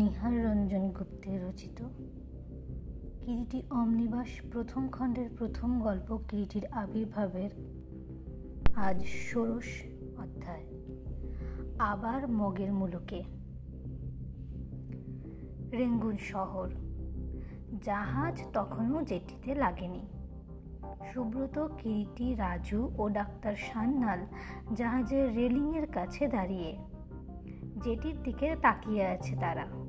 নিহার রঞ্জন গুপ্তের রচিত। কিরিটি অমনিবাস প্রথম খণ্ডের প্রথম গল্প কিরিটির আবির্ভাবের আজ ষোড়শ অধ্যায়। আবার মগের মুলুকে। রেঙ্গুন শহর। জাহাজ তখনও জেটিতে লাগেনি। সুব্রত, কিরিটি, রাজু ও ডাক্তার সান্নাল জাহাজের রেলিংয়ের কাছে দাঁড়িয়ে জেটির দিকে তাকিয়ে আছে তারা।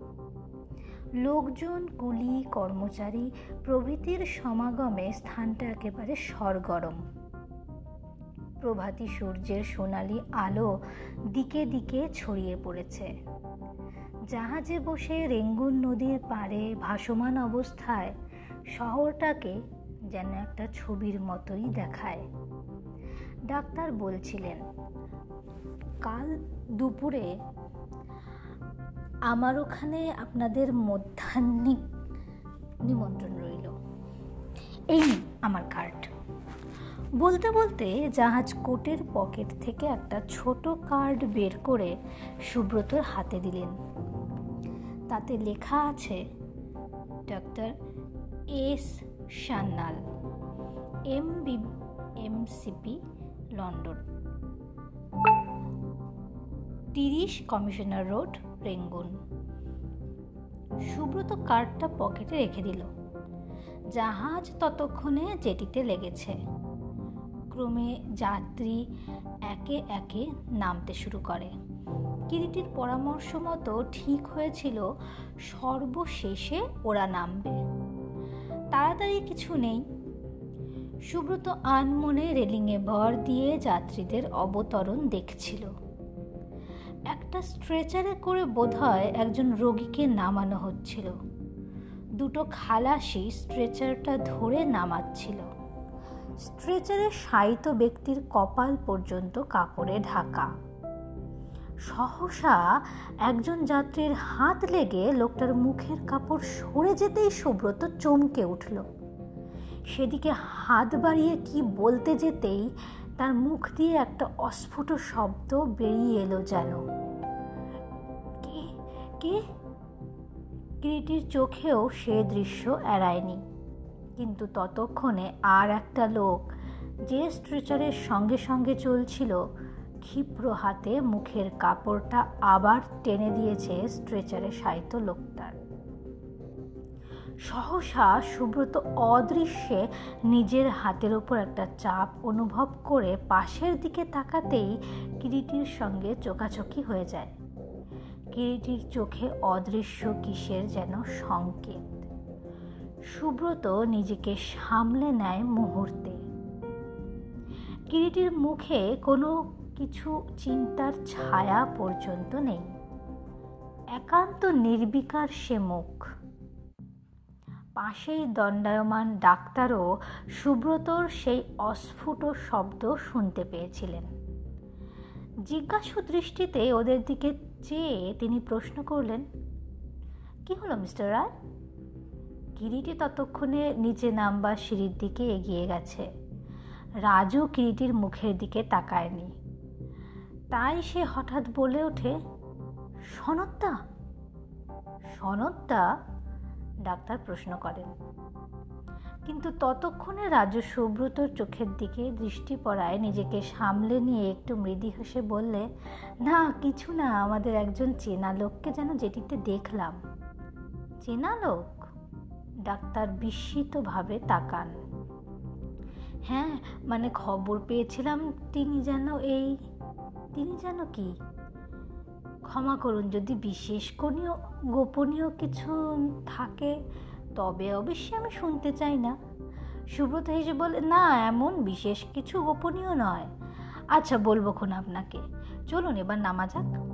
লোকজন, কুলি, কর্মচারী প্রভৃতির সমাগমে স্থানটা একেবারে সরগরম। প্রভাতী সূর্যের সোনালি আলো দিকে দিকে ছড়িয়ে পড়েছে। জাহাজে বসে রেঙ্গুন নদীর পাড়ে ভাসমান অবস্থায় শহরটাকে যেন একটা ছবির মতোই দেখায়। ডাক্তার বলছিলেন, কাল দুপুরে আমার ওখানে আপনাদের মধ্যাহ্নিক নিমন্ত্রণ রইল। এই আমার কার্ড বলতে বলতে জাহাজ কোটের পকেট থেকে একটা ছোট কার্ড বের করে সুব্রতর হাতে দিলেন। তাতে লেখা আছে doctor S Sanyal M B M CP London. তিরিশ কমিশনার রোড রেঙ্গুন সুব্রত কার্ডটা পকেটে রেখে দিল। জাহাজ ততক্ষণে জেটিতে লেগেছে। ক্রমে যাত্রী একে একে নামতে শুরু করে। কিরিটির পরামর্শ মতো ঠিক হয়েছিল, সর্বশেষে ওরা নামবে। তাড়াতাড়ি কিছু নেই। সুব্রত আনমনে রেলিংয়ে ভর দিয়ে যাত্রীদের অবতরণ দেখছিল। একটা স্ট্রেচারে করে বোধহয় একজন রোগীকে নামানো হচ্ছিল। দুটো খালাসি স্ট্রেচারটা ধরে নামাচ্ছিল। স্ট্রেচারে শায়িত ব্যক্তির কপাল পর্যন্ত কাপড়ে ঢাকা। সহসা একজন যাত্রীর হাত লেগে লোকটার মুখের কাপড় সরে যেতেই সুব্রত চমকে উঠল। সেদিকে হাত বাড়িয়ে কি বলতে যেতেই তার মুখ দিয়ে একটা অস্ফুট শব্দ বেরিয়ে এলো যেন। কে? কে? কিরিটির চোখেও সে দৃশ্য এড়ায়নি। কিন্তু ততক্ষণে আর একটা লোক, যে স্ট্রেচারের সঙ্গে সঙ্গে চলছিল, ক্ষিপ্র হাতে মুখের কাপড়টা আবার টেনে দিয়েছে স্ট্রেচারে সাহিত্য লোকটার। সহসা সুব্রত অদৃশ্যে নিজের হাতের ওপর একটা চাপ অনুভব করে পাশের দিকে তাকাতেই কিরিটির সঙ্গে চোখাচোখি হয়ে যায়। কিরিটির চোখে অদৃশ্য কিসের যেন সংকেত। সুব্রত নিজেকে সামলে নেয় মুহূর্তে। কিরিটির মুখে কোনো কিছু চিন্তার ছায়া পর্যন্ত নেই। একান্ত নির্বিকার সে মুখ। পাশেই দণ্ডায়মান ডাক্তারও সুব্রতর সেই অস্ফুট শব্দ শুনতে পেয়েছিলেন। জিজ্ঞাসু দৃষ্টিতে ওদের দিকে চেয়ে তিনি প্রশ্ন করলেন, কি হলো, মিস্টার রায়? কিরিটি ততক্ষণে নিচে নামবার সিঁড়ির দিকে এগিয়ে গেছে। রাজু কিরিটির মুখের দিকে তাকায়নি। তাই সে হঠাৎ বলে ওঠে সনদটা সনদটা ডাক্তার প্রশ্ন করেন। কিন্তু ততক্ষণে রাজু সুব্রতর চোখের দিকে দৃষ্টি পড়ায় নিজেকে সামলে নিয়ে একটু মৃদি হেসে বললে, না, কিছু না, আমাদের একজন চেনা লোককে যেন যেটিতে দেখলাম। চেনা লোক? ডাক্তার বিস্মিতভাবে তাকান। হ্যাঁ মানে খবর পেয়েছিলাম, তিনি যেন এই, তিনি যেন কি? ক্ষমা করুন। যদি বিশেষ কোনো গোপনীয় কিছু থাকে, তবে অবশ্যই আমি শুনতে চাই না। সুব্রত হেসে বলে, না, এমন বিশেষ কিছু গোপনীয় নয়। আচ্ছা বলব খন আপনাকে। চলুন, এবার নামা যাক।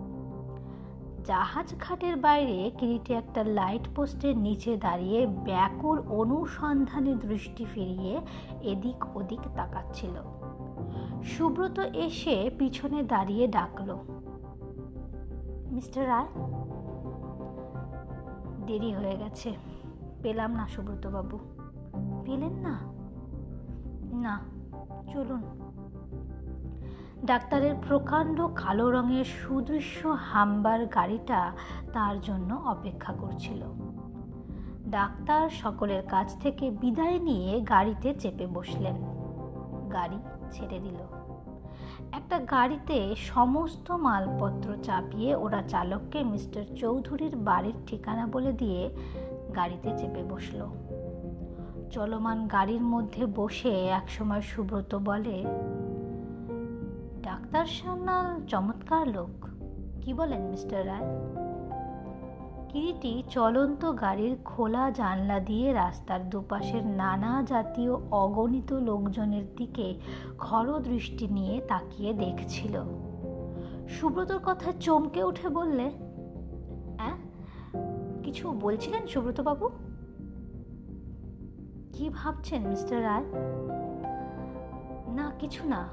জাহাজ ঘাটের বাইরে কিরিটে একটা লাইট পোস্টের নিচে দাঁড়িয়ে ব্যাকুল অনুসন্ধানে দৃষ্টি ফিরিয়ে এদিক ওদিক তাকাচ্ছিল। সুব্রত এসে পিছনে দাঁড়িয়ে ডাকল মিস্টার রায়? দেরি হয়ে গেছে। পেলাম না সুব্রতবাবু। পেলেন না? না, চলুন। ডাক্তারের প্রকাণ্ড কালো রঙের সুদৃশ্য হাম্বার গাড়িটা তার জন্য অপেক্ষা করছিল। ডাক্তার সকলের কাছ থেকে বিদায় নিয়ে গাড়িতে চেপে বসলেন। গাড়ি ছেড়ে দিল। একটা গাড়িতে সমস্ত মালপত্র চাপিয়ে ওরা চালককে মিস্টার চৌধুরীর বাড়ির ঠিকানা বলে দিয়ে গাড়িতে চেপে বসল। চলমান গাড়ির মধ্যে বসে একসময় সুব্রত বলে, ডাক্তার সান্যাল চমৎকার লোক। কি বলেন মিস্টার রায়? কিরিটি চলন্ত গাড়ির খোলা জানলা দিয়ে রাস্তার দুপাশের নানা জাতীয় অগণিত লোকজনের দিকে খর দৃষ্টি নিয়ে তাকিয়ে দেখছিল। সুব্রতর কথা চমকে উঠে বললে হ্যাঁ কিছু বলছিলেন সুব্রতবাবু? কি ভাবছেন, মিস্টার রায়? না, কিছু না।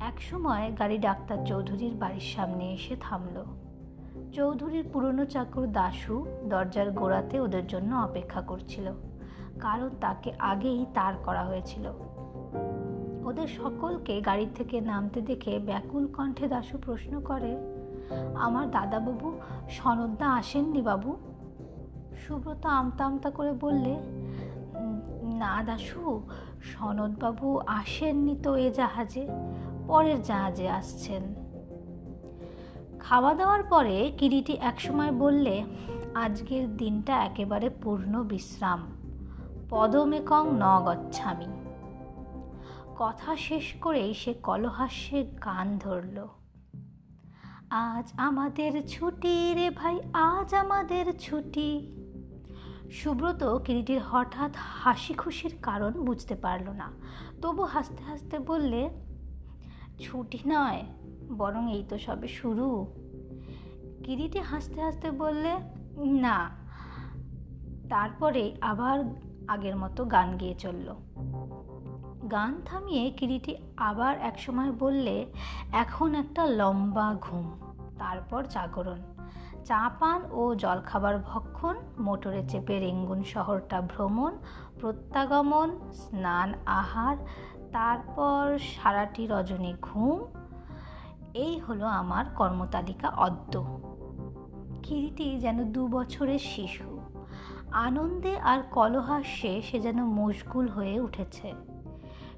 এক সময় গাড়ি ডাক্তার চৌধুরীর বাড়ির সামনে এসে থামলো। চৌধুরীর পুরনো চাকর দাশু দরজার গোড়াতে ওদের জন্য অপেক্ষা করছিল, কারণ তাকে আগেই তার করা হয়েছিল। ওদের সকলকে গাড়ি থেকে নামতে দেখে ব্যাকুল কণ্ঠে দাশু প্রশ্ন করে, আমার দাদাবাবু সনদদা আসেননি বাবু? সুব্রত আমতা আমতা করে বললে না দাশু, সনদবাবু আসেননি তো এ জাহাজে, পরের জাহাজে আসছেন। খাওয়া দাওয়ার পরে কিরিটি একসময় বললে, আজকের দিনটা একেবারে পূর্ণ বিশ্রাম। পদমেকং ন গচ্ছামি কথা শেষ করেই সে কলহাস্যে গান ধরল। আজ আমাদের ছুটি রে ভাই, আজ আমাদের ছুটি। সুব্রত কিরিটির হঠাৎ হাসি খুশির কারণ বুঝতে পারল না। তবু হাসতে হাসতে বললে ছুটি নয়, বরং এই তো সবে শুরু। কিরিটি হাসতে হাসতে বললে, না। তারপরে আবার আগের মতো গান গেয়ে চলল। গান থামিয়ে কিরিটি আবার একসময় বললে, এখন একটা লম্বা ঘুম। তারপর জাগরণ। চা পান ও জলখাবার ভক্ষণ, মোটরে চেপে রেঙ্গুন শহরটা ভ্রমণ, প্রত্যাগমন, স্নান, আহার তারপর সারাটি রজনী ঘুম। এই হলো আমার কর্মতালিকা অদ্য। কিরিটি যেন দু বছরের শিশু। আনন্দে আর কলহাস্যে সে যেন মশগুল হয়ে উঠেছে।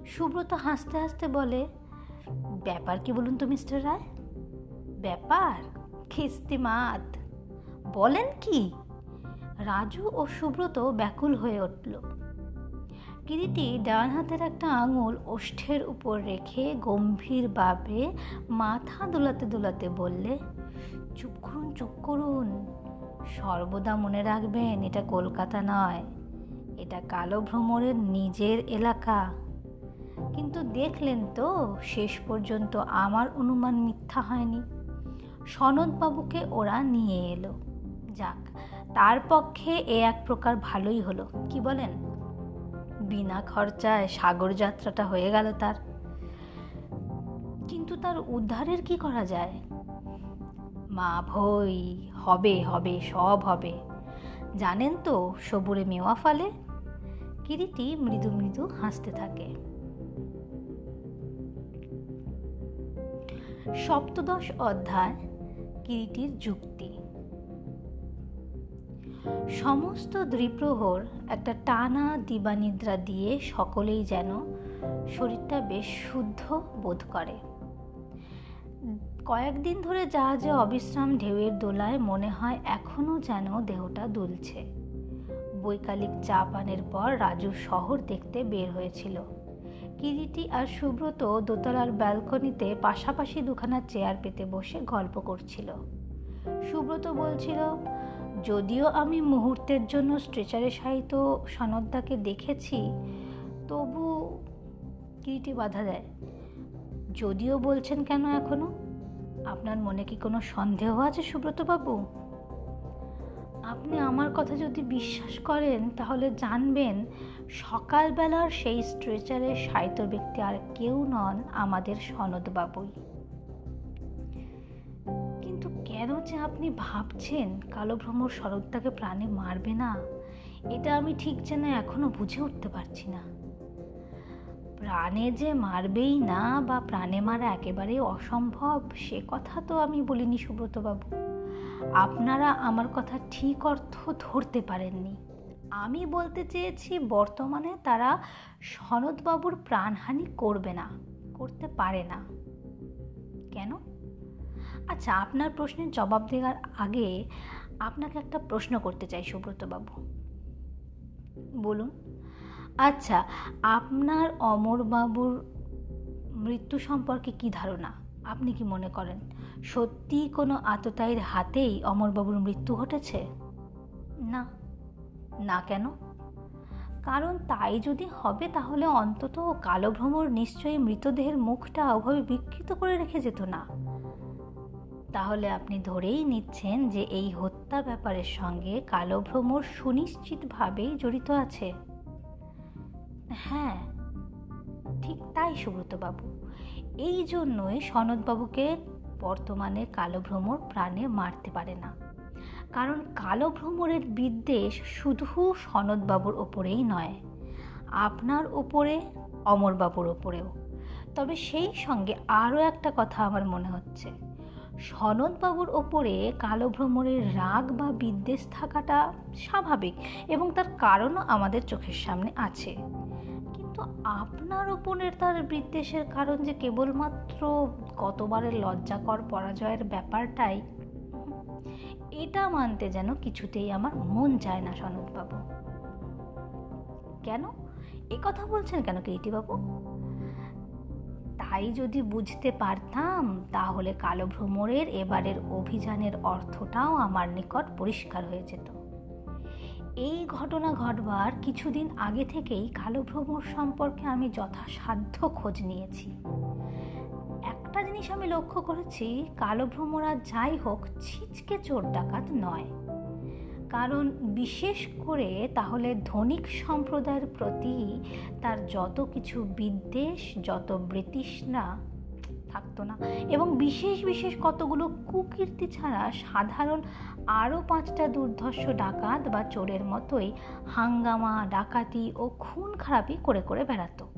সুব্রত হাসতে হাসতে বলে, ব্যাপার কি বলুন তো, মিস্টার রায়? ব্যাপার? খিস্তিমাত বলেন কি? রাজু ও সুব্রত ব্যাকুল হয়ে উঠল। কিরিটি ডান হাতের একটা আঙুল ওষ্ঠের উপর রেখে গম্ভীরভাবে মাথা দোলাতে দোলাতে বললে, চুপ করুন চুপ করুন। সর্বদা মনে রাখবেন এটা কলকাতা নয়। এটা কালো ভ্রমণের নিজের এলাকা। কিন্তু দেখলেন তো, শেষ পর্যন্ত আমার অনুমান মিথ্যা হয়নি। সনদবাবুকে ওরা নিয়ে এলো। যাক, তার পক্ষে এ এক প্রকার ভালোই হলো। কি বলেন? বিনা খরচায় সাগর যাত্রাটা হয়ে গেল তার। কিন্তু তার উদ্ধারের কি করা যায়? মা ভই, হবে হবে, সব হবে। জানেন তো, সবুরে মেওয়া ফলে কিরিটি মৃদু মৃদু হাসতে থাকে। সপ্তদশ অধ্যায় কিরিটির যুক্তি। সমস্ত দ্বিপ্রহর একটা টানা দিবানিদ্রা দিয়ে সকলেই যেন শরীরটা বেশ শুদ্ধ বোধ করে। কয়েকদিন ধরে যা জাহাজে অবিশ্রাম ঢেউয়ের দোলায় মনে হয় এখনও যেন দেহটা দুলছে। বৈকালিক চা পানের পর রাজু শহর দেখতে বের হয়েছিল। কিরিটি আর সুব্রত দোতলার ব্যালকনিতে পাশাপাশি দুখানা চেয়ার পেতে বসে গল্প করছিল। সুব্রত বলছিল যদিও আমি মুহূর্তের জন্য স্ট্রেচারে সাহিত সনদদাকে দেখেছি, তবু কিরিটি বাধা দেয়। যদিও বলছেন কেন এখনও? আপনার মনে কি কোনো সন্দেহ আছে সুব্রতবাবু? আপনি আমার কথা যদি বিশ্বাস করেন, তাহলে জানবেন সকালবেলার সেই স্ট্রেচারে সাহিত্য ব্যক্তি আর কেউ নন আমাদের সনদবাবুই। কেন যে আপনি ভাবছেন কালো ভ্রমর শরৎটাকে প্রাণে মারবে না? এটা আমি ঠিক যেন এখনও বুঝে উঠতে পারছি না। প্রাণে যে মারবেই না বা প্রাণে মারা একেবারেই অসম্ভব, সে কথা তো আমি বলিনি সুব্রতবাবু। আপনারা আমার কথা ঠিক অর্থ ধরতে পারেননি। আমি বলতে চেয়েছি বর্তমানে তারা সনদবাবুর প্রাণহানি করবে না, করতে পারে না। কেন? আচ্ছা আপনার প্রশ্নের জবাব দেওয়ার আগে আপনাকে একটা প্রশ্ন করতে চাই, সুব্রতবাবু। বলুন। আচ্ছা আপনার অমরবাবুর মৃত্যু সম্পর্কে কি ধারণা? আপনি কি মনে করেন? সত্যি কোনো আততায়ীর হাতেই অমরবাবুর মৃত্যু ঘটেছে? না। না কেন? কারণ তাই যদি হবে, তাহলে অন্তত কালো ভ্রমর নিশ্চয়ই মৃতদেহের মুখটা ওভাবে বিকৃত করে রেখে যেত না। তাহলে আপনি ধরেই নিচ্ছেন যে এই হত্যা ব্যাপারের সঙ্গে কালো ভ্রমর সুনিশ্চিতভাবেই জড়িত আছে। হ্যাঁ ঠিক তাই সুব্রতবাবু। এই জন্যই সনদবাবুকে বর্তমানে কালো ভ্রমর প্রাণে মারতে পারে না। কারণ কালো ভ্রমরের বিদ্বেষ শুধু সনদবাবুর ওপরেই নয়, আপনার ওপরে, অমরবাবুর ওপরেও। তবে সেই সঙ্গে আরও একটা কথা আমার মনে হচ্ছে। সনদবাবুর ওপরে কালো ভ্রমণের রাগ বা বিদ্বেষ থাকাটা স্বাভাবিক এবং তার কারণও আমাদের চোখের সামনে আছে। কিন্তু আপনার ওপরের তার বিদ্বেষের কারণ যে কেবলমাত্র কতবারের লজ্জাকর পরাজয়ের ব্যাপারটাই, এটা মানতে যেন কিছুতেই আমার মন চায় না সনদবাবু। কেন? এ কথা বলছেন কেন বাবু তাই যদি বুঝতে পারতাম, তাহলে কালো ভ্রমণের এবারের অভিযানের অর্থটাও আমার নিকট পরিষ্কার হয়ে যেত। এই ঘটনা ঘটবার কিছুদিন আগে থেকেই কালো ভ্রমর সম্পর্কে আমি যথাসাধ্য খোঁজ নিয়েছি। একটা জিনিস আমি লক্ষ্য করেছি, কালো ভ্রমরা যাই হোক, ছিচকে চোর ডাকাত নয়। কারণ বিশেষ করে তাহলে ধনিক সম্প্রদায়ের প্রতি তার যত কিছু বিদ্বেষ, যত বৃতৃষ্ণা থাকতো না। এবং বিশেষ বিশেষ কতগুলো কুকীর্তি ছাড়া সাধারণ আরও পাঁচটা দুর্ধর্ষ ডাকাত বা চোরের মতোই হাঙ্গামা, ডাকাতি ও খুন খারাপি করে করে বেড়াতো।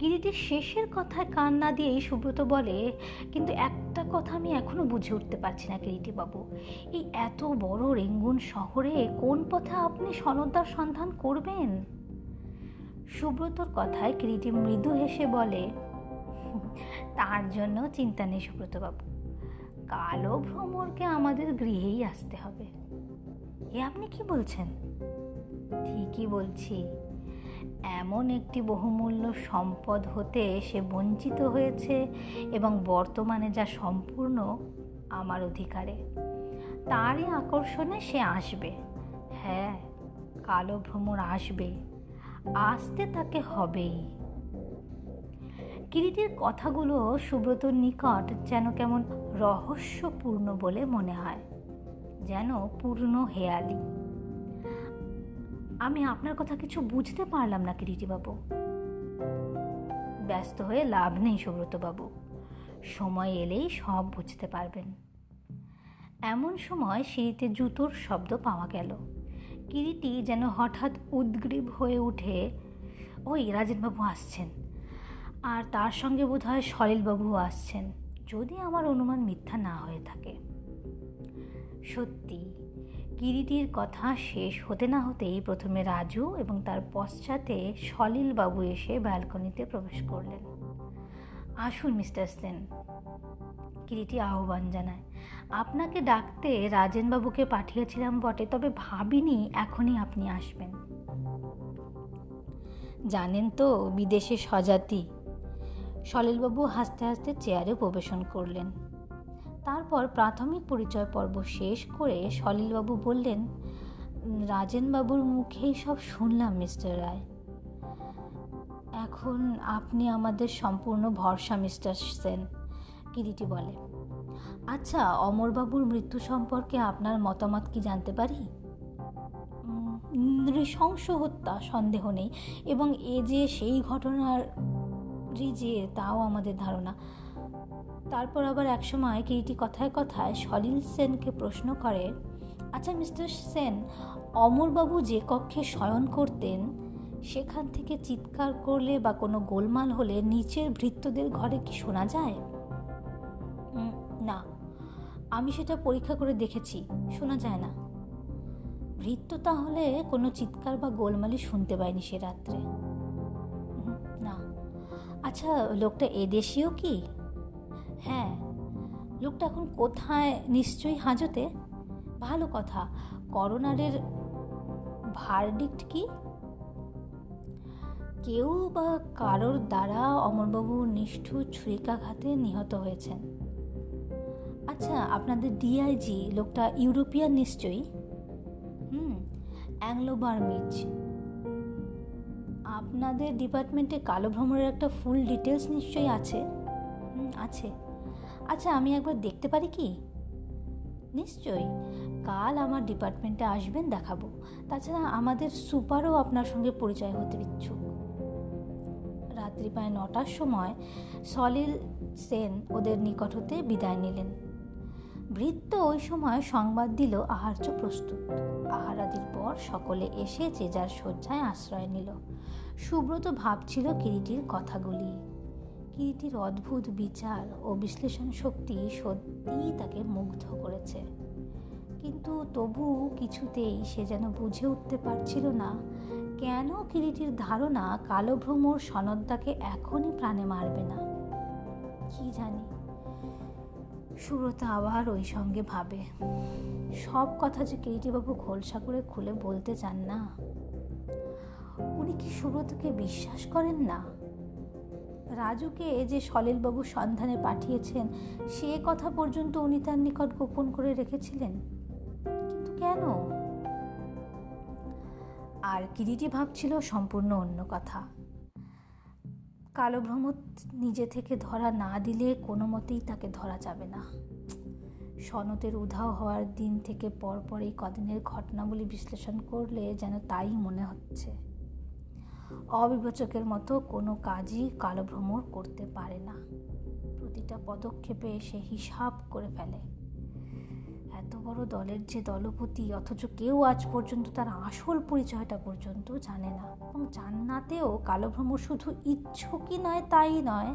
গিরিটির শেষের কথায় কান না দিয়েই সুব্রত বলে, কিন্তু একটা কথা আমি এখনও বুঝে উঠতে পারছি না কিরিটি বাবু এই এত বড় রেঙ্গুন শহরে কোন পথে আপনি সনদার সন্ধান করবেন? সুব্রতর কথায় কিরিটি মৃদু হেসে বলে, তার জন্য চিন্তা নেই সুব্রতবাবু। কালো ভ্রমরকে আমাদের গৃহেই আসতে হবে। এ আপনি কি বলছেন? ঠিকই বলছি। এমন একটি বহুমূল্য সম্পদ হতে সে বঞ্চিত হয়েছে এবং বর্তমানে যা সম্পূর্ণ আমার অধিকারে। তারই আকর্ষণে সে আসবে। হ্যাঁ কালো ভ্রমর আসবে। আসতে তাকে হবেই। কিরিটির কথাগুলো সুব্রতর নিকট যেন কেমন রহস্যপূর্ণ বলে মনে হয়। যেন পূর্ণ হেয়ালি। আমি আপনার কথা কিছু বুঝতে পারলাম না কিরিটিবাবু ব্যস্ত হয়ে লাভ নেই সুব্রতবাবু। সময় এলেই সব বুঝতে পারবেন। এমন সময় সিঁড়িতে জুতোর শব্দ পাওয়া গেল। কিরিটি যেন হঠাৎ উদ্গ্রীব হয়ে উঠে, ওই রাজেনবাবু আসছেন। আর তার সঙ্গে বোধ হয় সলিলবাবুও আসছেন। যদি আমার অনুমান মিথ্যা না হয়ে থাকে। সত্যি কিরিটির কথা শেষ হতে না হতেই প্রথমে রাজু এবং তার পশ্চাতে সলিলবাবু এসে ব্যালকনিতে প্রবেশ করলেন। আসুন, মিস্টার সেন কিরিটি আহ্বান জানায়। আপনাকে ডাকতে রাজেনবাবুকে পাঠিয়েছিলাম বটে, তবে ভাবিনি এখনই আপনি আসবেন। জানেন তো, বিদেশে স্বজাতি সলিলবাবু হাসতে হাসতে চেয়ারে প্রবেশন করলেন। তারপর প্রাথমিক পরিচয় পর্ব শেষ করে সলিলবাবু বললেন, রাজেনবাবুর মুখেই সব শুনলাম, মিস্টার রায়। এখন আপনি আমাদের সম্পূর্ণ ভরসা, মিস্টার সেন কিরিটি বলে। আচ্ছা অমরবাবুর মৃত্যু সম্পর্কে আপনার মতামত কি জানতে পারি? নৃশংস হত্যা, সন্দেহ নেই। এবং এ যে সেই ঘটনার যে, তাও আমাদের ধারণা। তারপর আবার একসময় কিরিটি কথায় কথায় সলিল সেনকে প্রশ্ন করে আচ্ছা মিস্টার সেন, অমরবাবু যে কক্ষে শয়ন করতেন, সেখান থেকে চিৎকার করলে বা কোনো গোলমাল হলে নিচের ভৃত্যদের ঘরে কি শোনা যায়? না। আমি সেটা পরীক্ষা করে দেখেছি, শোনা যায় না। ভৃত্য তাহলে কোনো চিৎকার বা গোলমালি শুনতে পায়নি সে রাত্রে। না। আচ্ছা লোকটা এদেশীয় কি? হ্যাঁ লোকটা এখন কোথায়? নিশ্চয়ই হাজতে? ভালো কথা। করোনারের ভার্ডিক্ট কি? কেউ বা কারোর দ্বারা অমরবাবু নিষ্ঠুর ছুরিকাঘাতে নিহত হয়েছেন। আচ্ছা আপনাদের ডিআইজি লোকটা ইউরোপিয়ান নিশ্চয়ই? হুম অ্যাংলো বার্মিজ আপনাদের ডিপার্টমেন্টে কালো ভ্রমণের একটা ফুল ডিটেলস নিশ্চয়ই আছে? হুম, আছে। আচ্ছা আমি একবার দেখতে পারি কি? নিশ্চয়ই। কাল আমার ডিপার্টমেন্টে আসবেন, দেখাবো। তাছাড়া আমাদের সুপারও আপনার সঙ্গে পরিচয় হতে ইচ্ছুক। রাত্রি প্রায় নটার সময় সলিল সেন ওদের নিকট হতে বিদায় নিলেন। ভৃত্য ওই সময় সংবাদ দিল আহার্য প্রস্তুত। আহারাদির পর সকলে এসে যে যার শয্যায় আশ্রয় নিল। সুব্রত ভাবছিল কিরিটির কথাগুলি। কিরিটির অদ্ভুত বিচার ও বিশ্লেষণ শক্তি সত্যিই তাকে মুগ্ধ করেছে। কিন্তু তবু কিছুতেই সে যেন বুঝে উঠতে পারছিল না, কেন কিরিটির ধারণা কালো ভ্রমর সনদ্দাকে এখনই প্রাণে মারবে না? কি জানি? সুব্রত আবার ওই সঙ্গে ভাবে, সব কথা যে কিরিটিবাবু খোলসা করে খুলে বলতে চান না। উনি কি সুব্রতকে বিশ্বাস করেন না? রাজুকে যে সলিলবাবু সন্ধানে পাঠিয়েছেন, সে কথা পর্যন্ত উনি তার নিকট গোপন করে রেখেছিলেন। কিন্তু কেন? আর কিরিটি ভাবছিল সম্পূর্ণ অন্য কথা। কালো ভ্রমত নিজে থেকে ধরা না দিলে কোনো মতেই তাকে ধরা যাবে না। সনতের উধাও হওয়ার দিন থেকে পরপর এই কদিনের ঘটনাবলী বিশ্লেষণ করলে যেন তাই মনে হচ্ছে। অবিবেচকের মতো কোনো কাজই কালো ভ্রমর করতে পারে না। প্রতিটা পদক্ষেপে সে হিসাব করে ফেলে। এত বড় দলের যে দলপতি, অথচ কেউ আজ পর্যন্ত তার আসল পরিচয়টা পর্যন্ত জানে না। এবং জান্নাতেও কালো ভ্রমর শুধু ইচ্ছুকই নয়, তাই নয়,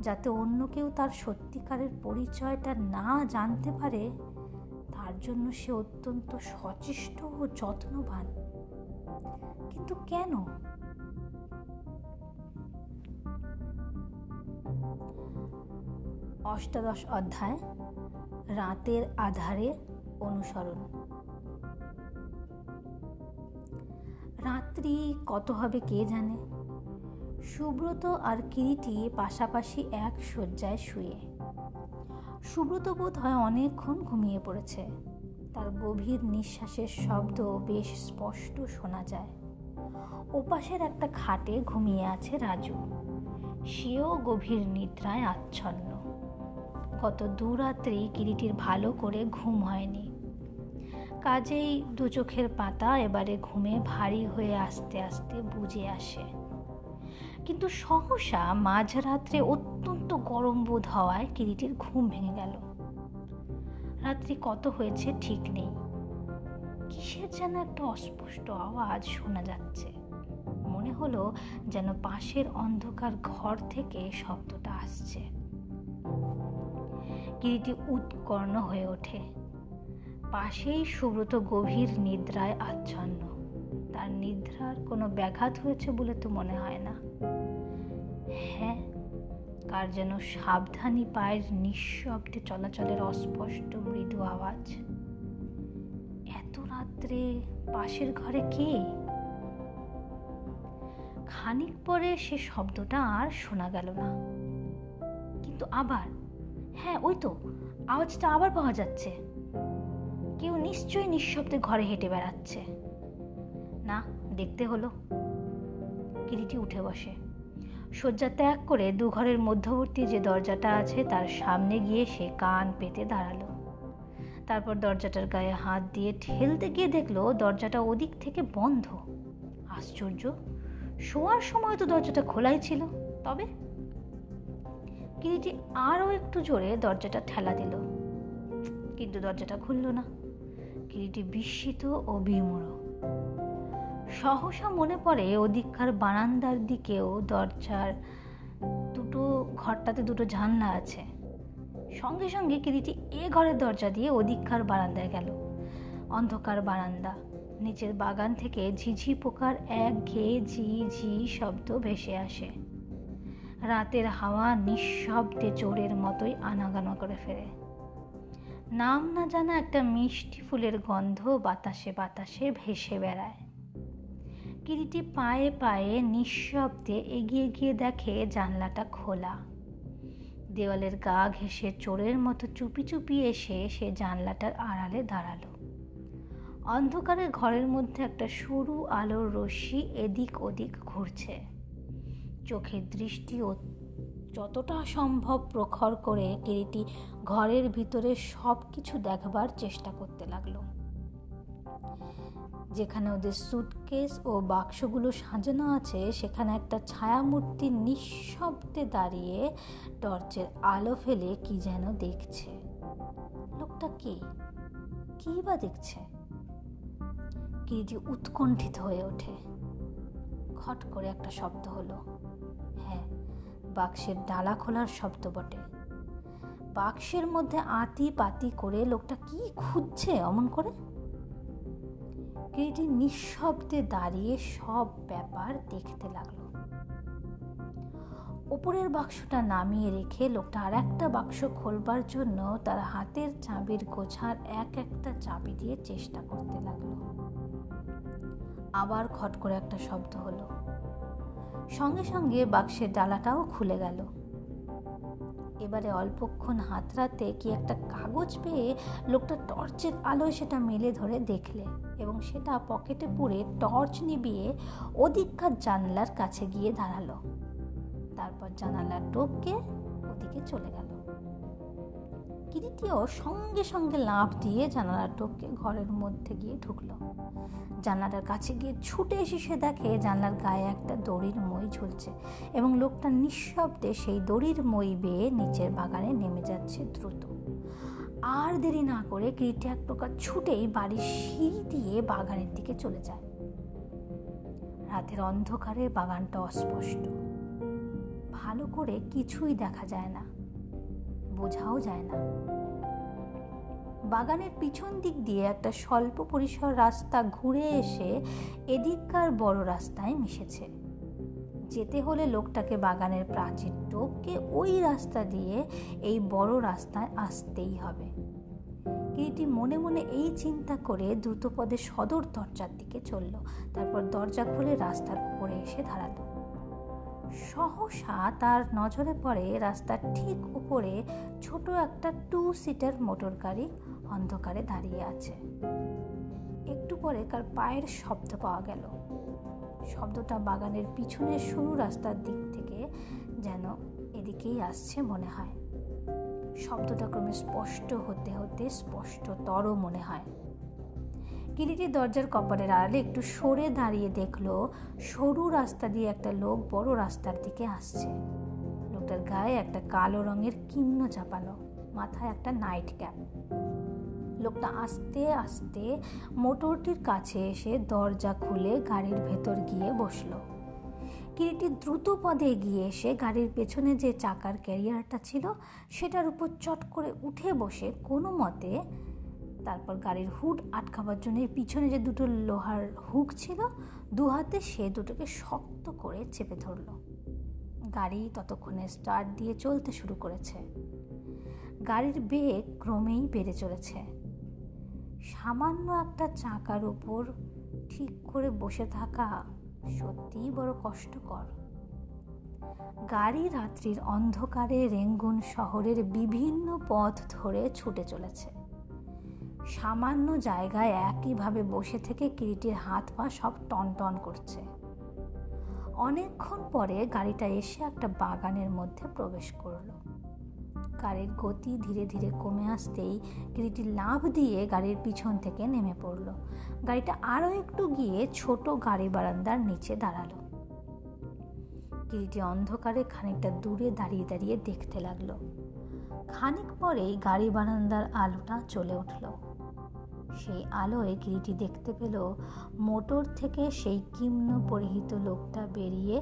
যাতে অন্য কেউ তার সত্যিকারের পরিচয়টা না জানতে পারে, তার জন্য সে অত্যন্ত সচেষ্ট ও যত্নবান। কিন্তু কেন? অষ্টাদশ অধ্যায়, রাতের আধারে অনুসরণ। রাত্রি কত হবে কে জানে? সুব্রত আর কিরিটি পাশাপাশি এক শয্যায় শুয়ে। সুব্রত বোধ হয় অনেকক্ষণ ঘুমিয়ে পড়েছে। তার গভীর নিঃশ্বাসের শব্দ বেশ স্পষ্ট শোনা যায়। ওপাশের একটা খাটে ঘুমিয়ে আছে রাজু। সেও গভীর নিদ্রায় আচ্ছন্ন। গত দুরাত্রি কিরিটির ভালো করে ঘুম হয়নি। কাজেই দু চোখের পাতা এবারে ঘুমে ভারী হয়ে আস্তে আস্তে বুঝে আসে। কিন্তু সহসা মাঝরাত্রে অত্যন্ত গরম বোধ হওয়ায় কিরিটির ঘুম ভেঙে গেল। রাত্রি কত হয়েছে ঠিক নেই। কিসের যেন একটা অস্পষ্ট আওয়াজ শোনা যাচ্ছে। মনে হলো যেন পাশের অন্ধকার ঘর থেকে শব্দটা আসছে। কিরিটি উৎকর্ণ হয়ে ওঠে। পাশেই সুব্রত গভীর নিদ্রায় আচ্ছন্ন। তার নিদ্রার কোনো ব্যাঘাত হয়েছে বলে তো মনে হয় না। হ্যাঁ কার যেন সাবধানী পায়ের নিঃশব্দে চলাচলের অস্পষ্ট মৃদু আওয়াজ। এত রাত্রে পাশের ঘরে কে? খানিক পরে সে শব্দটা আর শোনা গেল না। কিন্তু আবার হ্যাঁ ওই তো, আওয়াজটা আবার পাওয়া যাচ্ছে। কেউ নিশ্চয়ই নিঃশব্দে ঘরে হেঁটে বেড়াচ্ছে। না, দেখতে হলো। কিরিটি উঠে বসে। শয্যা ত্যাগ করে দু ঘরের মধ্যবর্তী যে দরজাটা আছে, তার সামনে গিয়ে সে কান পেতে দাঁড়াল। তারপর দরজাটার গায়ে হাত দিয়ে ঠেলতে গিয়ে দেখল দরজাটা ওদিক থেকে বন্ধ। আশ্চর্য! শোয়ার সময় তো দরজাটা খোলাই ছিল, তবে? কিরিটি আরও একটু জোরে দরজাটা ঠেলা দিল। কিন্তু দরজাটা খুলল না। কিরিটি বিস্মিত ও বিমূঢ়। সহসা মনে পড়ে ওদিককার বারান্দার দিকেও দরজার দুটো, ঘরটাতে দুটো জানলা আছে। সঙ্গে সঙ্গে কিরিটি এ ঘরের দরজা দিয়ে ওদিককার বারান্দায় গেল। অন্ধকার বারান্দা। নিচের বাগান থেকে ঝিঝি পোকার এক ঘেয়ে ঝি ঝি শব্দ ভেসে আসে। রাতের হাওয়া নিঃশব্দে চোরের মতোই আনাগানা করে ফেরে। নাম না জানা একটা মিষ্টি ফুলের গন্ধ বাতাসে বাতাসে ভেসে বেড়ায়। কিরিটি পায়ে পায়ে নিঃশব্দে এগিয়ে গিয়ে দেখে জানলাটা খোলা। দেওয়ালের গা ঘেঁষে চোরের মতো চুপি চুপি এসে সে জানলাটার আড়ালে দাঁড়াল। অন্ধকারে ঘরের মধ্যে একটা সরু আলোর রশ্মি এদিক ওদিক ঘুরছে। চোখের দৃষ্টি যতটা সম্ভব প্রখর করে কিরিটি ঘরের ভিতরে সব কিছু দেখবার চেষ্টা করতে লাগল। যেখানে ওদের সুটকেস ও বাক্সগুলো সাজানো আছে, সেখানে একটা ছায়ামূর্তি নিঃশব্দে দাঁড়িয়ে টর্চের আলো ফেলে কি যেন দেখছে। লোকটা কি? কি বা দেখছে? কিরিটি উৎকণ্ঠিত হয়ে ওঠে। খট করে একটা শব্দ হলো। হ্যাঁ বাক্সের ডালা খোলার শব্দ বটে। বাক্সের মধ্যে আতি পাতি করে লোকটা কি খুঁজছে অমন করে? কিরিটি নিঃশব্দে দাঁড়িয়ে সব ব্যাপার দেখতে লাগল। ওপরের বাক্সটা নামিয়ে রেখে লোকটা আর একটা বাক্স খোলবার জন্য তার হাতের চাবির গোছার এক একটা চাবি দিয়ে চেষ্টা করতে লাগল। আবার খট করে একটা শব্দ হলো। সঙ্গে সঙ্গে বাক্সের ডালাটাও খুলে গেল। এবারে অল্পক্ষণ হাতরাতে কি একটা কাগজ পেয়ে লোকটা টর্চের আলোয় সেটা মেলে ধরে দেখলে এবং সেটা পকেটে পুরে টর্চ নিবিয়ে ওদিককার জানলার কাছে গিয়ে দাঁড়াল। তারপর জানালার টোপকে ওদিকে চলে গেল। কিরিটিও সঙ্গে সঙ্গে লাভ দিয়ে জানালার টোপকে ঘরের মধ্যে গিয়ে ঢুকলো। জানলাটার কাছে গিয়ে ছুটে এসে সে দেখে জানলার গায়ে একটা দড়ির মই ঝুলছে এবং লোকটা নিঃশব্দে সেই দড়ির মই বেয়ে নিচের বাগানে নেমে যাচ্ছে দ্রুত। আর দেরি না করে কিরিটি এক প্রকার ছুটেই বাড়ির সিঁড়ি দিয়ে বাগানের দিকে চলে যায়। রাতের অন্ধকারে বাগানটা অস্পষ্ট। ভালো করে কিছুই দেখা যায় না। বোঝাও যায় না। বাগানের পিছন দিক দিয়ে একটা স্বল্প পরিসর রাস্তা ঘুরে এসে এদিককার বড় রাস্তায় মিশেছে। যেতে হলে লোকটাকে বাগানের প্রাচীর টোপকে ওই রাস্তা দিয়ে এই বড় রাস্তায় আসতেই হবে। কিরিটি মনে মনে এই চিন্তা করে দ্রুতপদে সদর দরজার দিকে চলল। তারপর দরজা খুলে রাস্তার উপরে এসে দাঁড়াল। সহসা তার নজরে পড়ে রাস্তার ঠিক উপরে ছোট একটা টু সিটার মোটর গাড়ি অন্ধকারে দাঁড়িয়ে আছে। একটু পরে কার পায়ের শব্দ পাওয়া গেল। শব্দটা বাগানের পিছনের সরু রাস্তার দিক থেকে যেন এদিকেই আসছে মনে হয়। শব্দটা ক্রমে স্পষ্ট হতে হতে স্পষ্টতর মনে হয়। কিরিটি দরজার কপালের আড়ালে একটু সরে দাঁড়িয়ে দেখল, সরু রাস্তা দিয়ে একটা লোক বড় রাস্তার দিকে আসছে। লোকটার গায়ে একটা কালো রঙের কিম্ন চাপালো মাথায় একটা নাইট ক্যাপ লোকটা আস্তে আস্তে মোটরটির কাছে এসে দরজা খুলে গাড়ির ভেতর গিয়ে বসল। কিরিটি দ্রুত পদে এগিয়ে এসে গাড়ির পেছনে যে চাকার ক্যারিয়ারটা ছিল, সেটার উপর চট করে উঠে বসে কোনো মতে তারপর গাড়ির হুড আটকাবার জন্য পিছনে যে দুটো লোহার হুক ছিল দু হাতে সে দুটোকে শক্ত করে চেপে ধরল। গাড়ি ততক্ষণে স্টার্ট দিয়ে চলতে শুরু করেছে। গাড়ির বেগ ক্রমেই বেড়ে চলেছে। সামান্য একটা চাকার উপর ঠিক করে বসে থাকা সত্যিই বড় কষ্টকর। গাড়ি রাত্রির অন্ধকারে রেঙ্গুন শহরের বিভিন্ন পথ ধরে ছুটে চলেছে। সামান্য জায়গায় একইভাবে বসে থেকে কিরিটির হাত পা সব টন টন করছে। অনেকক্ষণ পরে গাড়িটা এসে একটা বাগানের মধ্যে প্রবেশ করল। গাড়ির গতি ধীরে ধীরে কমে আসতেই কিরিটি লাভ দিয়ে গাড়ির পিছন থেকে নেমে পড়ল। গাড়িটা আরও একটু গিয়ে ছোট গাড়ি বারান্দার নিচে দাঁড়াল। কিরিটি অন্ধকারে খানিকটা দূরে দাঁড়িয়ে দাঁড়িয়ে দেখতে লাগল। খানিক পরেই গাড়ি বারান্দার আলোটা চলে উঠল। সেই আলোয় গিরিটি দেখতে পেল মোটর থেকে সেই কিম্ন পরিহিত লোকটা বেরিয়ে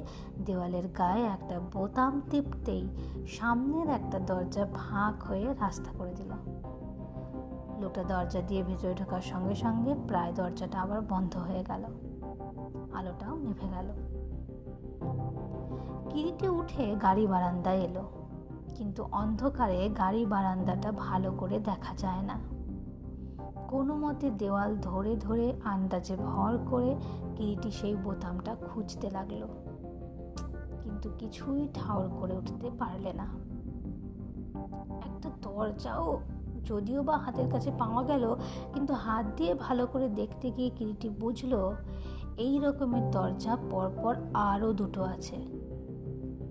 দেওয়ালের গায়ে একটা বোতাম টিপতেই সামনের একটা দরজা ফাঁক হয়ে রাস্তা করে দিল। লোকটা দরজা দিয়ে ভেতরে ঢোকার সঙ্গে সঙ্গে প্রায় দরজাটা আবার বন্ধ হয়ে গেল। আলোটাও নিভে গেল। কিরিটি উঠে গাড়ি বারান্দায় এলো, কিন্তু অন্ধকারে গাড়ি বারান্দাটা ভালো করে দেখা যায় না। কোনো মতে দেওয়াল ধরে ধরে আন্দাজে ভর করে কিরিটি সেই বোতামটা খুঁজতে লাগল। কিন্তু কিছুই ঠাউর করে উঠতে পারলে না। একটা দরজাও যদিও বা হাতের কাছে পাওয়া গেল, কিন্তু হাত দিয়ে ভালো করে দেখতে গিয়ে কিরিটি বুঝলো, এই রকমের দরজা পরপর আরও দুটো আছে।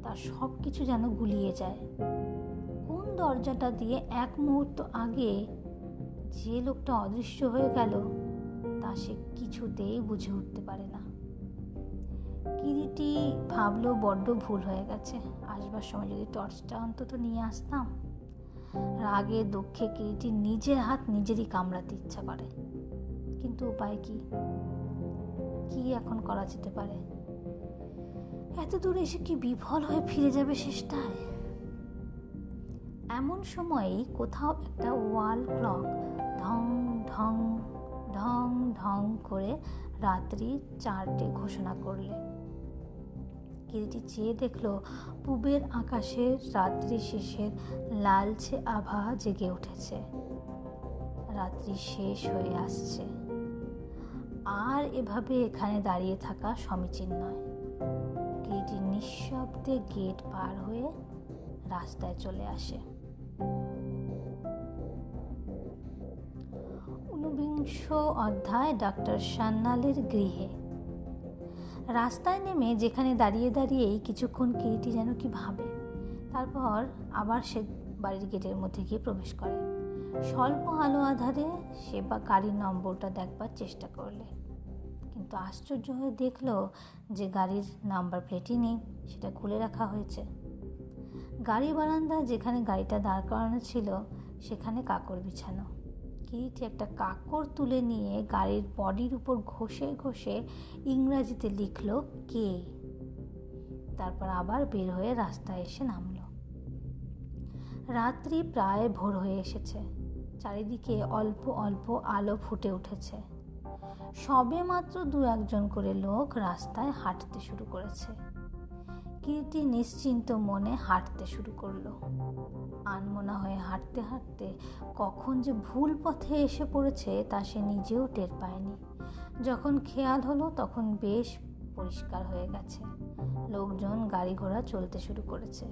তার সব কিছু যেন গুলিয়ে যায়। কোন দরজাটা দিয়ে এক মুহূর্ত আগে যে লোকটা অদৃশ্য হয়ে গেল, তা সে কিছুতেই বুঝে উঠতে পারে না। কিরিটি ভাবলো বড্ড ভুল হয়ে গেছে। আসবার সময় যদি টর্চটা অন্তত নিয়ে আসতাম। রাগে দুঃখে কিরিটি নিজের হাত নিজেরই কামড়াতে ইচ্ছা করে। কিন্তু উপায় কি? কি এখন করা যেতে পারে? এত দূরে এসে কি বিফল হয়ে ফিরে যাবে শেষটায়? এমন সময়ই কোথাও একটা ওয়াল ক্লক ঢং ঢং ঢং ঢং করে রাত্রি চারটে ঘোষণা করলে। কিরিটি চেয়ে দেখল, পূবের আকাশের রাত্রি শেষের লালচে আভা জেগে উঠেছে। রাত্রি শেষ হয়ে আসছে। আর এভাবে এখানে দাঁড়িয়ে থাকা সমীচীন নয়। কিরিটি নিঃশব্দে গেট পার হয়ে রাস্তায় চলে আসে। ঊনবিংশ অধ্যায় ডাক্তার সান্নালের গৃহে। রাস্তায় নেমে যেখানে দাঁড়িয়ে দাঁড়িয়েই কিছুক্ষণ কিরিটি যেন কি ভাবে, তারপর আবার সে বাড়ির গেটের মধ্যে গিয়ে প্রবেশ করে। স্বল্প আলো আধারে সে বা গাড়ির নম্বরটা দেখবার চেষ্টা করলে। কিন্তু আশ্চর্য হয়ে দেখল যে গাড়ির নাম্বার প্লেটই নেই, সেটা খুলে রাখা হয়েছে। গাড়ি বারান্দা যেখানে গাড়িটা দাঁড় করানো ছিল, সেখানে কাকর বিছানো। কিরিটি একটা কাকর তুলে নিয়ে গাড়ির বডির উপর ঘষে ঘষে ইংরাজিতে লিখল, কে? তারপর আবার বের হয়ে রাস্তায় এসে নামল। রাত্রি প্রায় ভোর হয়ে এসেছে। চারিদিকে অল্প অল্প আলো ফুটে উঠেছে। সবে মাত্র দু একজন করে লোক রাস্তায় হাঁটতে শুরু করেছে। কীর্তি নিশ্চিন্ত মনে হাঁটতে শুরু করল। আনমনা হয়ে হাঁটতে হাঁটতে কখন যে ভুল পথে এসে পড়েছে তা সে নিজেও টের পায়নি। যখন খেয়াল হলো তখন বেশ পরিষ্কার হয়ে গেছে। লোকজন গাড়ি ঘোড়া চলতে শুরু করেছে।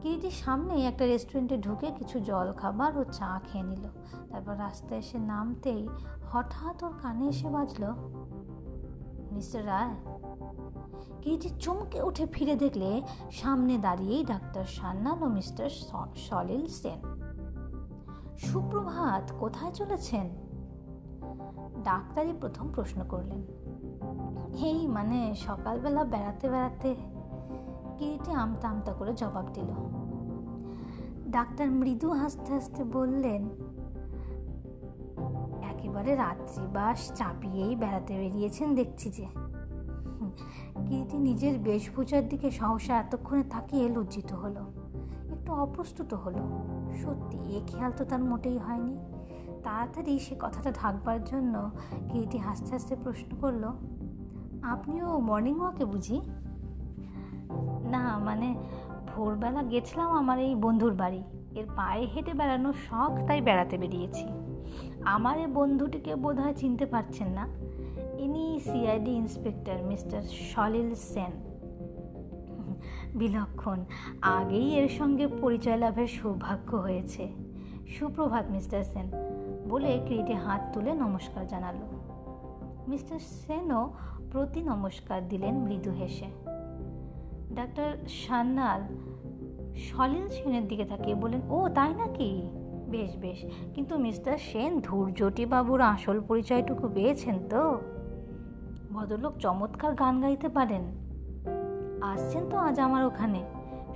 কিরিটির সামনে একটা রেস্টুরেন্টে ঢুকে কিছু জল, খাবার ও চা খেয়ে নিল। তারপর রাস্তায় এসে নামতেই হঠাৎ ওর কানে এসে বাজলো, মিস্টার রায় কিরিটি চমকে উঠে ফিরে দেখলে সামনে দাঁড়িয়েই ডাক্তার সান্নাল ও মিস্টার সলিল সেন। সুপ্রভাত, কোথায় চলেছেন? ডাক্তারই প্রথম প্রশ্ন করলেন। এই মানে সকালবেলা বেড়াতে বেড়াতে কিরিটি আমতা আমতা করে জবাব দিল। ডাক্তার মৃদু হাসতে হাসতে বললেন, একেবারে রাত্রিবাস চাপিয়েই বেড়াতে বেরিয়েছেন দেখছি যে। কিরিটি নিজের বেশভূষার দিকে সহসা এতক্ষণে তাকিয়ে লজ্জিত হলো। একটু অপ্রস্তুত হলো। সত্যি, এ খেয়াল তো তার মোটেই হয়নি। তাড়াতাড়ি সে কথাটা ঢাকবার জন্য কিরিটি হাসতে হাসতে প্রশ্ন করল, আপনিও মর্নিং ওয়াকে বুঝি? না মানে ভোরবেলা গেছিলাম আমার এই বন্ধুর বাড়ি। এর পায়ে হেঁটে বেড়ানোর শখ তাই বেড়াতে বেরিয়েছি। আমার এই বন্ধুটিকে বোধহয় চিনতে পারছেন না। ইনি CID inspector mister Salil Sen বিলক্ষণ, আগেই এর সঙ্গে পরিচয় লাভের সৌভাগ্য হয়েছে। সুপ্রভাত মিস্টার সেন বলে ক্রিটে হাত তুলে নমস্কার জানালো। মিস্টার সেনও প্রতি নমস্কার দিলেন মৃদু হেসে। ডাক্তার সান্নাল সলিল সেনের দিকে তাকিয়ে বলেন ও, তাই নাকি? বেশ বেশ, কিন্তু মিস্টার সেন ধৈর্যটি বাবুর আসল পরিচয়টুকু পেয়েছেন তো? ভদ্রলোক চমৎকার গান গাইতে পারেন। আসছেন তো আজ আমার ওখানে।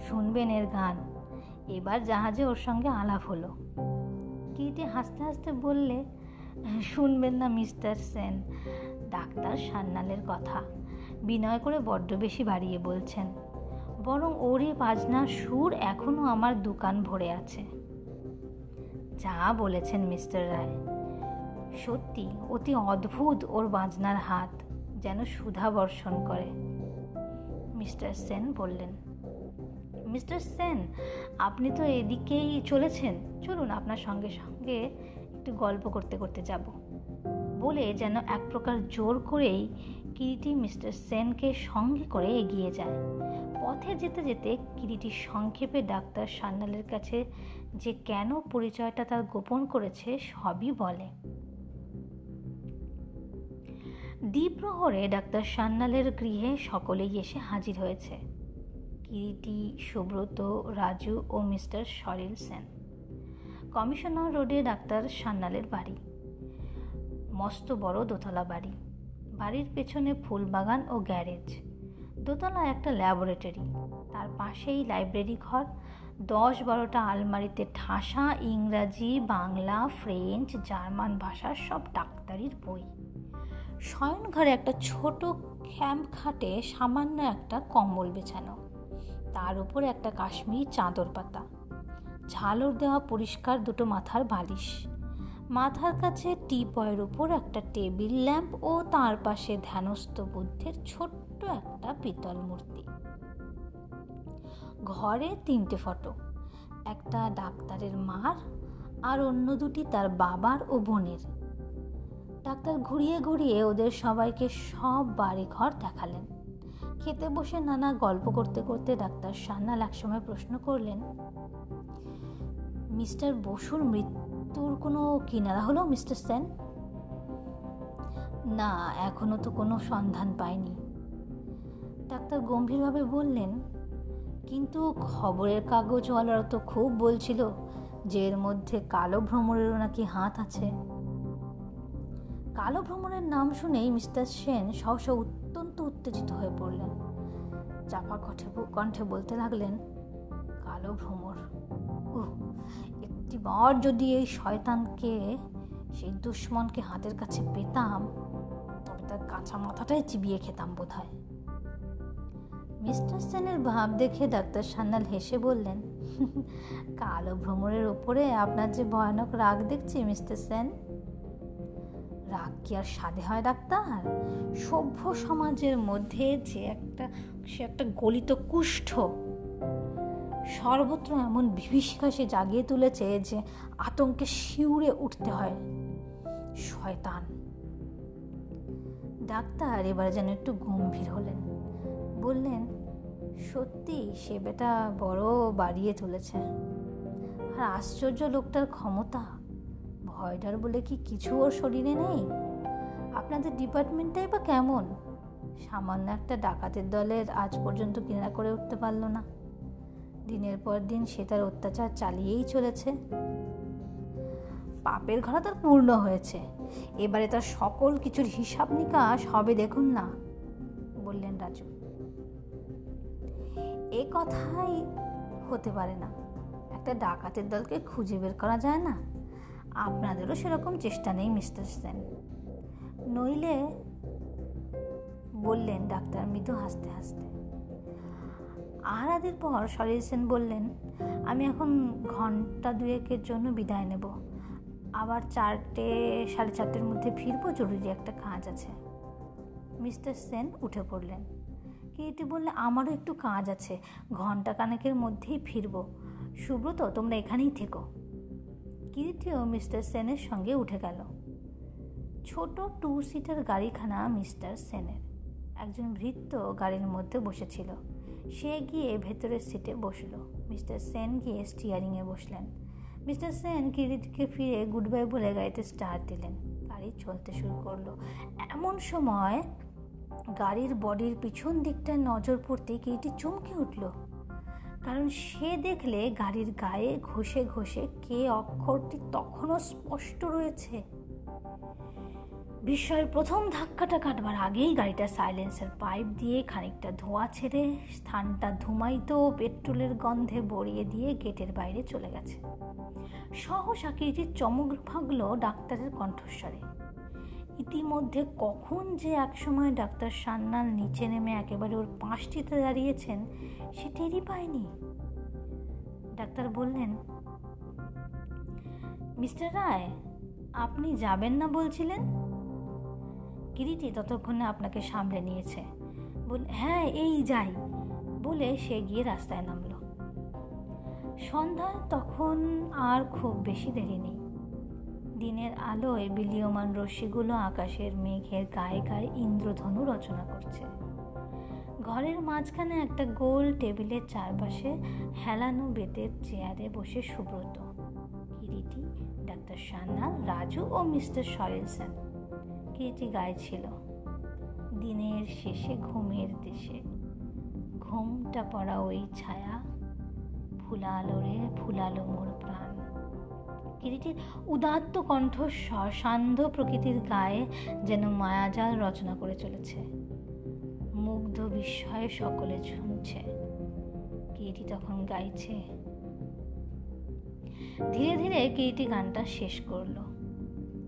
শুনবেন এর গান। এবার জাহাজে ওর সঙ্গে আলাপ হলো। কিটি হাসতে হাসতে বললে, শুনবেন না মিস্টার সেন, ডাক্তার সান্নালের কথা। বিনয় করে বড্ড বেশি বাড়িয়ে বলছেন, বরং ওরই বাজনার সুর এখনও আমার দোকান ভরে আছে। যা বলেছেন মিস্টার রায়। সত্যি, অতি অদ্ভুত ওর বাজনার হাত। যেন সুধা বর্ষণ করে। মিস্টার সেন বললেন, মিস্টার সেন, আপনি তো এদিকেই চলেছেন। চলুন আপনার সঙ্গে সঙ্গে একটু গল্প করতে করতে যাব। বলে যেন এক প্রকার জোর করেই কিরিটি মিস্টার সেনকে সঙ্গে করে এগিয়ে যায়। পথে যেতে যেতে কিরিটি সংক্ষেপে ডাক্তার সান্যালের কাছে যে কেন পরিচয়টা তার গোপন করেছে সবই বলে। দ্বীপ্রহরে ডাক্তার সান্যালের গৃহে সকলেই এসে হাজির হয়েছে। কিরিটি সুব্রত, রাজু ও মিস্টার সরিল সেন। কমিশনার রোডে ডাক্তার সান্যালের বাড়ি। মস্ত বড় দোতলা বাড়ি। বাড়ির পেছনে ফুলবাগান ও গ্যারেজ। দোতলা একটা ল্যাবরেটরি। তার পাশেই লাইব্রেরি ঘর। দশ বারোটা আলমারিতে ঠাসা ইংরাজি, বাংলা, ফ্রেঞ্চ, জার্মান ভাষার সব ডাক্তারির বই। শয়ন ঘরে একটা ছোট ক্যাম্প খাটে সামান্য একটা কম্বল বেছানো। তার উপর একটা কাশ্মীরি চাদর পাতা। ঝালর দেওয়া পরিষ্কার দুটো মাথার বালিশ। মাথার কাছে টিপয়ের উপর একটা টেবিল ল্যাম্প ও তার পাশে ধ্যানস্থ বুদ্ধের ছোট্ট একটা পিতল মূর্তি। ঘরে তিনটে ফটো। একটা ডাক্তারের মার আর অন্য দুটি তার বাবার ও বোনের। ডাক্তার ঘুরিয়ে ঘুরিয়ে ওদের সবাইকে সব বাড়ি ঘর দেখালেন। খেতে বসে নানা গল্প করতে করতে ডাক্তার সান্নাল একসময় প্রশ্ন করলেন, মিস্টার বসুর মৃত্যুর কোনো কিনারা হলো, মিস্টার সেন? না, এখনও তো কোনো সন্ধান পায়নি ডাক্তার গম্ভীরভাবে বললেন, কিন্তু খবরের কাগজওয়ালারা তো খুব বলছিল যে এর মধ্যে কালো ভ্রমণেরও নাকি হাত আছে। কালো ভ্রমণের নাম শুনেই মিস্টার সেন সহসা অত্যন্ত উত্তেজিত হয়ে পড়লেন। চাপা কণ্ঠে কণ্ঠে বলতে লাগলেন, কালো ভ্রমর ও একটিবার যদি এই শয়তানকে, সেই দুশ্মনকে হাতের কাছে পেতাম, তবে তার কাঁচা মাথাটাই চিবিয়ে খেতাম বোধ হয় মিস্টার সেনের ভাব দেখে ডাক্তার সান্যাল হেসে বললেন, কালো ভ্রমণের ওপরে আপনার যে ভয়ানক রাগ দেখছি, মিস্টার সেন রাগ কি আর সাধে হয়, ডাক্তার? সভ্য সমাজের মধ্যে যে একটা, সে একটা গলিত কুষ্ঠ। সর্বত্র এমন বিভীষিকা সে জাগিয়ে তুলেছে যে আতঙ্কে শিউরে উঠতে হয়। শয়তান। ডাক্তার, এবার যেন একটু গম্ভীর হলেন। বললেন, সত্যি, সে বেটা বড় বাড়িয়ে তুলেছে। আর আশ্চর্য লোকটার ক্ষমতা ভয়ডার বলে কি কিছু ওর শরীরে নেই? আপনাদের ডিপার্টমেন্টটাই বা কেমন? সামান্য একটা ডাকাতের দলের আজ পর্যন্ত কিনা করে উঠতে পারল না। দিনের পর দিন সে তার অত্যাচার চালিয়েই চলেছে। পাপের ঘরা তার পূর্ণ হয়েছে। এবারে তার সকল কিছুর হিসাব নিকাশ হবে দেখুন না, বললেন রাজু। এ কথাই হতে পারে না। একটা ডাকাতের দলকে খুঁজে বের করা যায় না। আপনাদেরও সেরকম চেষ্টা নেই, মিস্টার সেন। নইলে বললেন ডাক্তার মৃদু হাসতে হাসতে। আহারাদির পর সরিল সেন বললেন, আমি এখন ঘণ্টা দুয়েকের জন্য বিদায় নেব। আবার চারটে, সাড়ে চারটের মধ্যে ফিরবো, জরুরি একটা কাজ আছে। মিস্টার সেন উঠে পড়লেন। কিরিটি বললে, আমারও একটু কাজ আছে ঘণ্টা কানেকের মধ্যেই ফিরব। সুব্রত, তোমরা এখানেই থেকো। কিরিটিও মিস্টার সেনের সঙ্গে উঠে গেল। ছোট টু সিটার গাড়িখানা মিস্টার সেনের। একজন ভৃত্য গাড়ির মধ্যে বসেছিল। সে গিয়ে ভেতরের সিটে বসল। মিস্টার সেন গিয়ে স্টিয়ারিংয়ে বসলেন। মিস্টার সেন কিরিটকে ফিরে গুড বাই বলে গাড়িতে স্টার্ট দিলেন। গাড়ি চলতে শুরু করল। এমন সময় গাড়ির বডির পিছন দিকটায় নজর পড়তে কিরিটি চমকে উঠল। কারণ সে দেখলে গাড়ির গায়ে ঘষে ঘষে কে অক্ষরটি তখনও স্পষ্ট রয়েছে। বিস্ময়ের প্রথম ধাক্কাটা কাটবার আগেই গাড়িটা সাইলেন্সের পাইপ দিয়ে খানিকটা ধোঁয়া ছেড়ে স্থানটা ধুমাইতো পেট্রোলের গন্ধে বড়িয়ে দিয়ে গেটের বাইরে চলে গেছে। সহসা কিরিটির চমক ভাগল ডাক্তারের কণ্ঠস্বরে। ইতিমধ্যে কখন যে একসময় ডাক্তার সান্নাল নিচে নেমে একেবারে ওর পাঁচটিতে দাঁড়িয়েছেন সে টেরই পায়নি। ডাক্তার বললেন, মিস্টার রায়, আপনি যাবেন না বলছিলেন? কিরিটি ততক্ষণে আপনাকে সামলে নিয়েছে। বল হ্যাঁ এই যাই। বলে সে গিয়ে রাস্তায় নামলো। সন্ধ্যায় তখন আর খুব বেশি দেরি নেই। দিনের আলোয় বিলীয়মান রশ্মিগুলো আকাশের মেঘের গায়ে গায়ে ইন্দ্রধনু রচনা করছে। ঘরের মাঝখানে একটা গোল টেবিলের চারপাশে হেলানো বেতের চেয়ারে বসে সুব্রত, কিরিটি, ডাক্তার সান্যাল, রাজু ও মিস্টার সরেলসেন কিরিটি গায়ে ছিল। দিনের শেষে ঘুমের দেশে। ঘুমটা পড়া ওই ছায়া, ফুলালো রে, ফুলালো মোর প্রাণ। কিরিটির উদাত্ত কণ্ঠস্বর সান্ধ্য প্রকৃতির গায়ে যেন মায়াজাল রচনা করে চলেছে। মুগ্ধ বিস্ময়ে সকলে শুনছে কিরিটি তখন গাইছে। ধীরে ধীরে কিরিটি গানটা শেষ করল।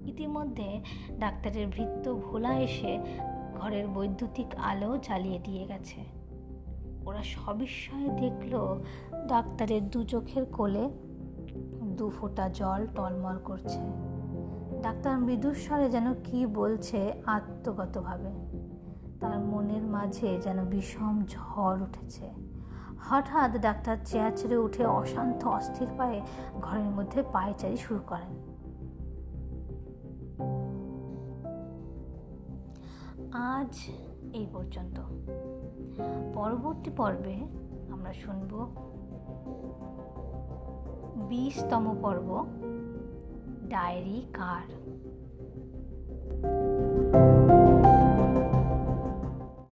ইতিমধ্যে ডাক্তারের ভৃত্য ভোলা এসে ঘরের বৈদ্যুতিক আলো জ্বালিয়ে দিয়ে গেছে। ওরা সবিস্ময়ে দেখল ডাক্তারের দু চোখের কোলে দু ফোঁটা জল টলমল করছে। ডাক্তার মৃদুস্বরে যেন কি বলছে আত্মগতভাবে। তার মনের মাঝে যেন বিষম ঝড় উঠেছে। হঠাৎ ডাক্তার চেয়ার ছেড়ে উঠে অশান্ত অস্থির পায়ে ঘরের মধ্যে পায়চারি শুরু করেন। আজ এই পর্যন্ত। পরবর্তী পর্বে আমরা শুনব বিশতম পর্ব ডায়েরি কার?